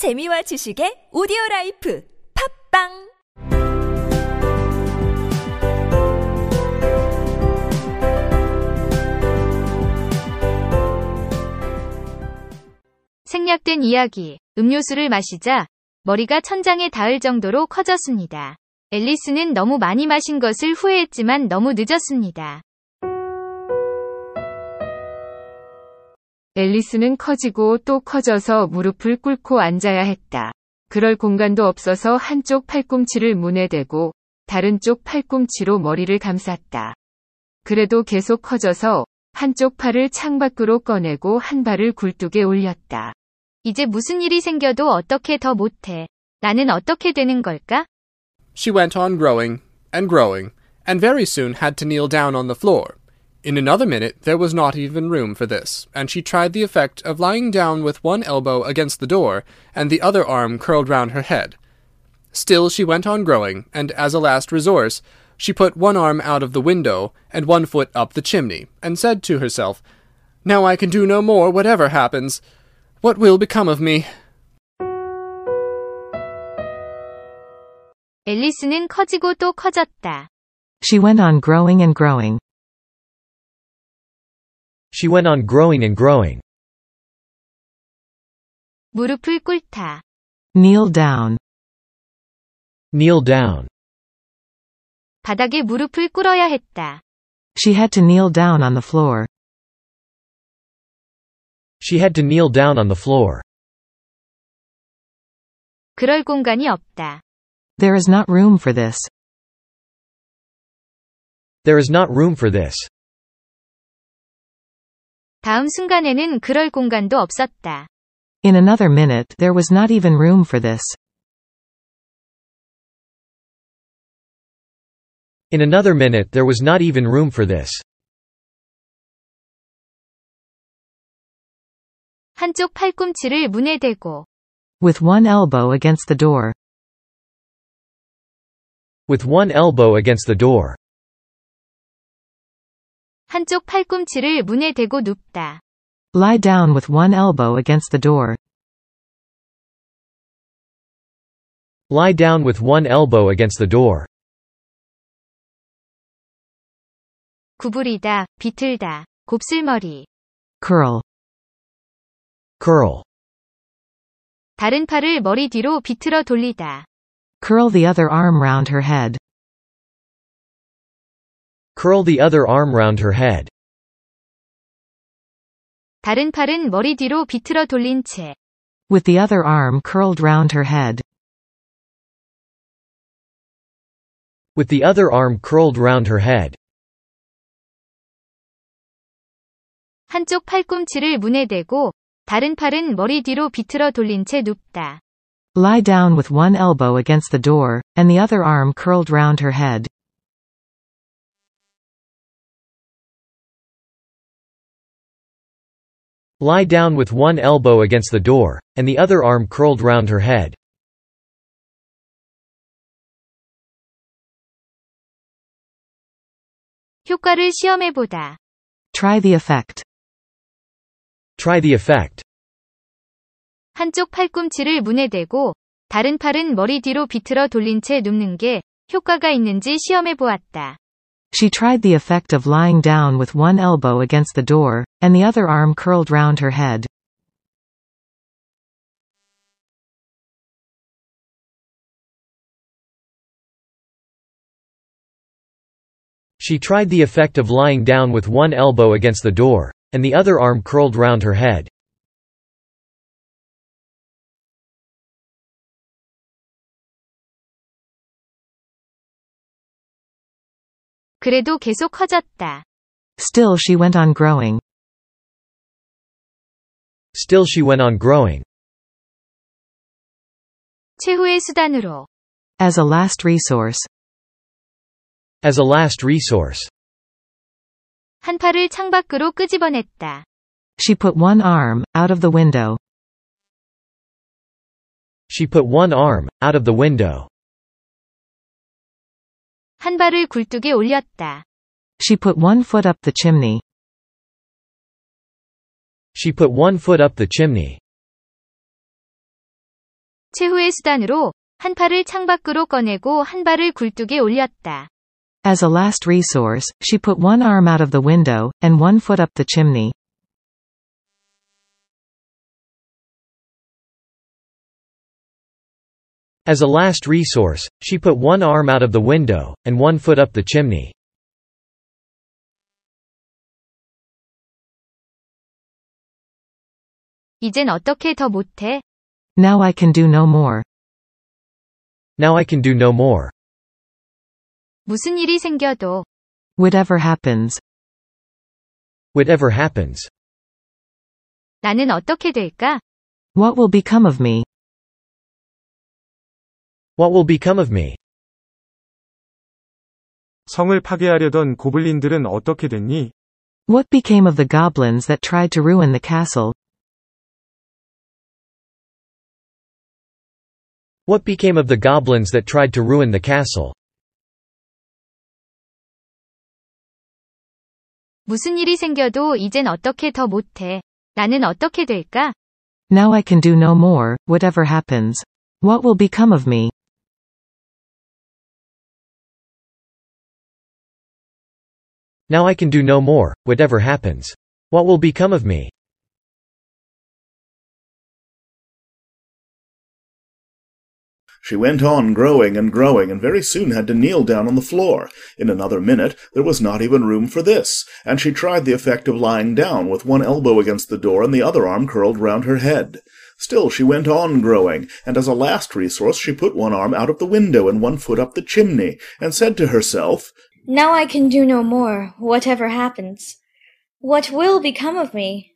재미와 지식의 오디오 라이프 팝빵 생략된 이야기. 음료수를 마시자 머리가 천장에 닿을 정도로 커졌습니다. 앨리스는 너무 많이 마신 것을 후회했지만 너무 늦었습니다. 앨리스는 커지고 또 커져서 무릎을 꿇고 앉아야 했다. 그럴 공간도 없어서 한쪽 팔꿈치를 문에 대고 다른 쪽 팔꿈치로 머리를 감쌌다. 그래도 계속 커져서 한쪽 팔을 창밖으로 꺼내고 한 발을 굴뚝에 올렸다. 이제 무슨 일이 생겨도 어떻게 더 못해. 나는 어떻게 되는 걸까? She went on growing and growing, and very soon had to kneel down on the floor. In another minute, there was not even room for this, and she tried the effect of lying down with one elbow against the door and the other arm curled round her head. Still she went on growing, and as a last resource, she put one arm out of the window and one foot up the chimney, and said to herself, Now I can do no more, whatever happens. What will become of me? 앨리스는 커지고 또 커졌다. She went on growing and growing. She went on growing and growing. 무릎을 꿇다. Kneel down. Kneel down. 바닥에 무릎을 꿇어야 했다. She had to kneel down on the floor. She had to kneel down on the floor. 그럴 공간이 없다. There is not room for this. There is not room for this. 다음 순간에는 그럴 공간도 없었다. In another minute, there was not even room for this. In another minute there was not even room for this. 한쪽 팔꿈치를 문에 대고 With one elbow against the door. With one elbow against the door. 한쪽 팔꿈치를 문에 대고 눕다. Lie down with one elbow against the door. Lie down with one elbow against the door. 구부리다, 비틀다, 곱슬머리. Curl. Curl. 다른 팔을 머리 뒤로 비틀어 돌리다. Curl the other arm round her head. Curl the other arm round her head. 다른 팔은 머리 뒤로 비틀어 돌린 채. With the other arm curled round her head. With the other arm curled round her head. 한쪽 팔꿈치를 문에 대고 다른 팔은 머리 뒤로 비틀어 돌린 채 눕다. Lie down with one elbow against the door, and the other arm curled round her head. Lie down with one elbow against the door, and the other arm curled round her head. 효과를 시험해보다. Try the effect. Try the effect. 한쪽 팔꿈치를 문에 대고 다른 팔은 머리 뒤로 비틀어 돌린 채 눕는 게 효과가 있는지 시험해 보았다. She tried the effect of lying down with one elbow against the door, and the other arm curled round her head. She tried the effect of lying down with one elbow against the door, and the other arm curled round her head. 그래도 계속 커졌다. Still she went on growing. Still she went on growing. 최후의 수단으로 As a last resource. As a last resource. 한 팔을 창밖으로 끄집어냈다. She put one arm, out of the window. She put one arm, out of the window. 한 발을 굴뚝에 올렸다. She put one foot up the chimney. She put one foot up the chimney. 최후의 수단으로 한 팔을 창밖으로 꺼내고 한 발을 굴뚝에 올렸다. As a last resource, she put one arm out of the window, and one foot up the chimney. As a last resource, she put one arm out of the window, and one foot up the chimney. 이젠 어떻게 더 못해? Now I can do no more. Now I can do no more. 무슨 일이 생겨도 Whatever happens. Whatever happens. 나는 어떻게 될까? What will become of me? What will become of me? 성을 파괴하려던 고블린들은 어떻게 됐니? What became of the goblins that tried to ruin the castle? What became of the goblins that tried to ruin the castle? 무슨 일이 생겨도 이젠 어떻게 더 못해? 나는 어떻게 될까? Now I can do no more, whatever happens. What will become of me? Now I can do no more, whatever happens. What will become of me? She went on growing and growing, and very soon had to kneel down on the floor. In another minute there was not even room for this, and she tried the effect of lying down, with one elbow against the door and the other arm curled round her head. Still she went on growing, and as a last resource she put one arm out of the window and one foot up the chimney, and said to herself, Now I can do no more, whatever happens. What will become of me?